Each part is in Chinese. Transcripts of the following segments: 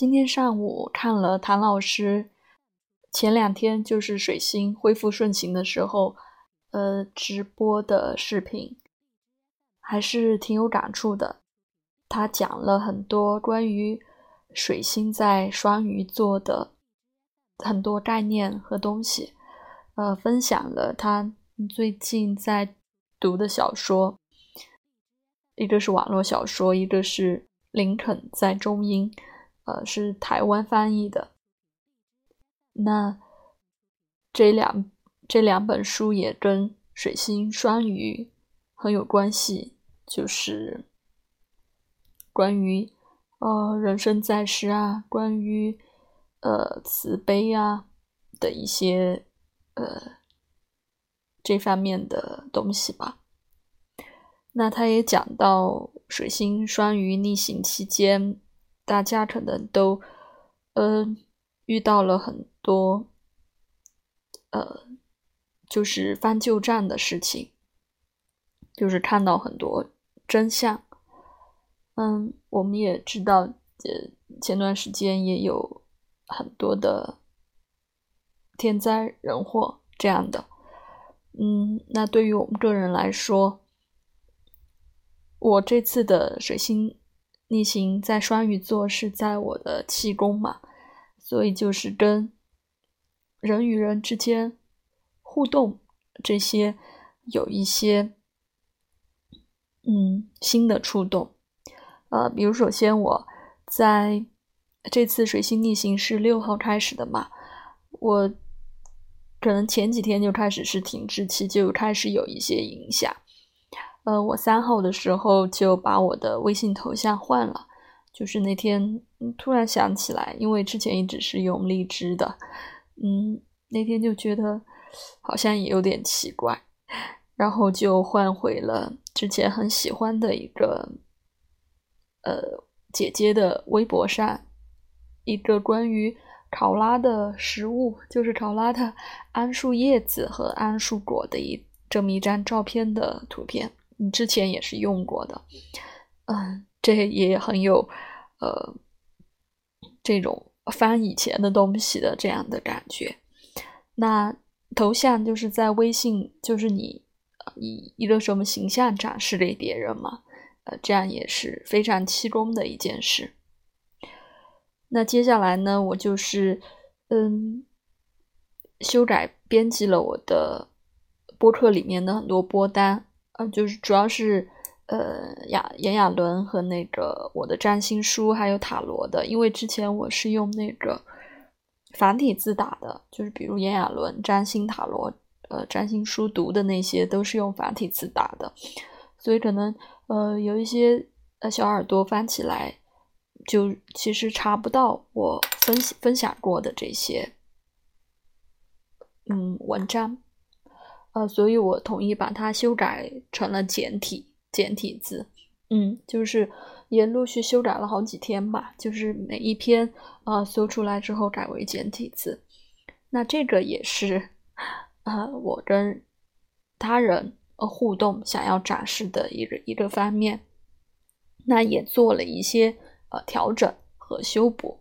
今天上午看了谭老师前两天就是水星恢复顺行的时候，呃，直播的视频，还是挺有感触的。他讲了很多关于水星在双鱼座的很多概念和东西，呃，分享了他最近在读的小说，一个是网络小说，一个是林肯在中英。呃，是台湾翻译的。那这两这两本书也跟水星双鱼很有关系，就是关于呃人生在世啊，关于呃慈悲啊的一些呃这方面的东西吧。那他也讲到水星双鱼逆行期间。大家可能都，呃，遇到了很多，呃，就是翻旧账的事情，就是看到很多真相。嗯，我们也知道，呃，前段时间也有很多的天灾人祸这样的。嗯，那对于我们个人来说，我这次的水星。逆行在双鱼座是在我的气功嘛，所以就是跟人与人之间互动这些有一些嗯新的触动，呃，比如首先我在这次水星逆行是六号开始的嘛，我可能前几天就开始是停滞期，就开始有一些影响。呃，我三号的时候就把我的微信头像换了，就是那天突然想起来，因为之前一直是用荔枝的，嗯，那天就觉得好像也有点奇怪，然后就换回了之前很喜欢的一个呃姐姐的微博上一个关于考拉的食物，就是考拉的桉树叶子和桉树果的一这么一张照片的图片。你之前也是用过的，嗯，这也很有，呃，这种翻以前的东西的这样的感觉。那头像就是在微信，就是你以一个什么形象展示给别人嘛？呃，这样也是非常气功的一件事。那接下来呢，我就是嗯，修改编辑了我的播客里面的很多播单。就是主要是，呃，亚炎亚纶和那个我的占星书，还有塔罗的，因为之前我是用那个繁体字打的，就是比如炎亚纶占星塔罗，呃，占星书读的那些都是用繁体字打的，所以可能呃有一些呃小耳朵翻起来，就其实查不到我分分享过的这些嗯文章。呃，所以我统一把它修改成了简体简体字，嗯，就是也陆续修改了好几天吧，就是每一篇呃搜出来之后改为简体字。那这个也是呃我跟他人呃互动想要展示的一个一个方面，那也做了一些呃调整和修补。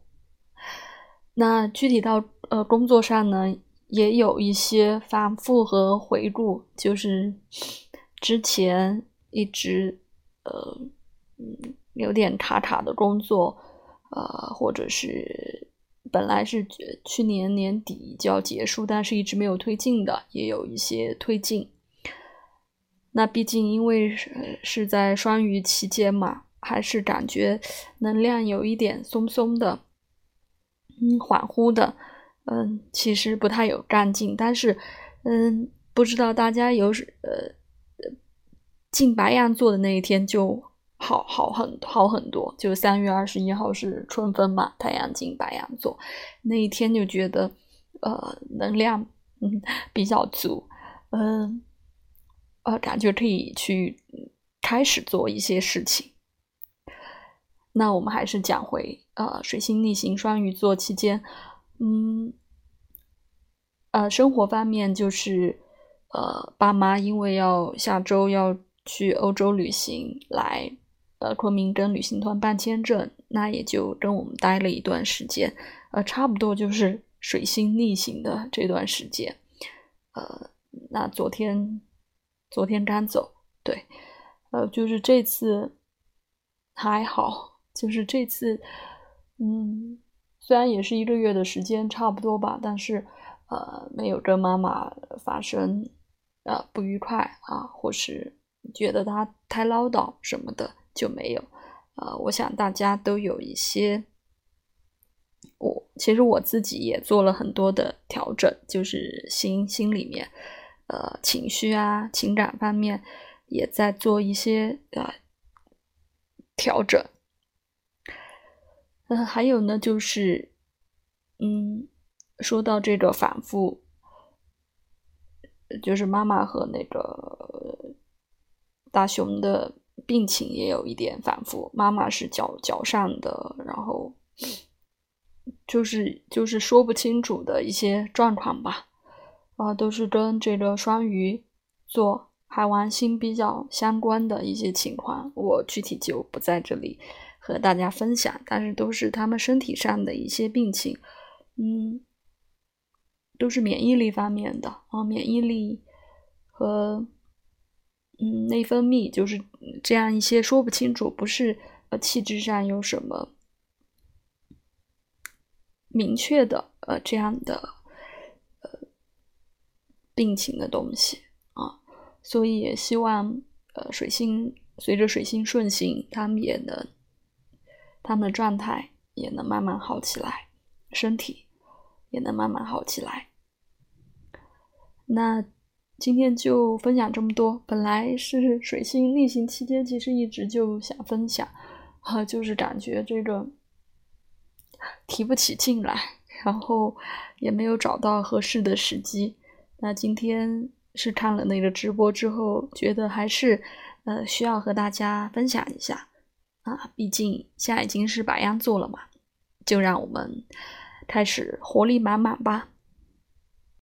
那具体到呃工作上呢？也有一些反复和回顾，就是之前一直呃嗯有点卡卡的工作，呃或者是本来是去年年底就要结束，但是一直没有推进的，也有一些推进。那毕竟因为是是在双鱼期间嘛，还是感觉能量有一点松松的，嗯恍惚的。嗯，其实不太有干劲，但是，嗯，不知道大家有呃进白羊座的那一天就好好很好很多，就三月二十一号是春分嘛，太阳进白羊座那一天就觉得呃能量嗯比较足，嗯呃感觉可以去开始做一些事情。那我们还是讲回呃水星逆行双鱼座期间。嗯，呃，生活方面就是，呃，爸妈因为要下周要去欧洲旅行，来呃昆明跟旅行团办签证，那也就跟我们待了一段时间，呃，差不多就是水星逆行的这段时间，呃，那昨天昨天刚走，对，呃，就是这次还好，就是这次，嗯，虽然也是一个月的时间差不多吧，但是呃，没有跟妈妈发生。呃，不愉快啊，或是觉得他太唠叨什么的就没有。呃，我想大家都有一些，我其实我自己也做了很多的调整，就是心心里面，呃，情绪啊，情感方面也在做一些呃调整。嗯，还有呢，就是，嗯，说到这个反复。就是妈妈和那个大熊的病情也有一点反复，妈妈是脚脚上的，然后就是就是说不清楚的一些状况吧，啊，都是跟这个双鱼座海王星比较相关的一些情况，我具体就不在这里和大家分享，但是都是他们身体上的一些病情，嗯。都是免疫力方面的啊，免疫力和嗯内分泌就是这样一些说不清楚，不是呃气质上有什么明确的呃这样的呃病情的东西啊，所以也希望呃水星随着水星顺行，他们也能他们的状态也能慢慢好起来，身体也能慢慢好起来。那今天就分享这么多。本来是水星逆行期间，其实一直就想分享，啊，就是感觉这个提不起劲来，然后也没有找到合适的时机。那今天是看了那个直播之后，觉得还是呃需要和大家分享一下啊，毕竟现在已经是白羊座了嘛，就让我们开始活力满满吧。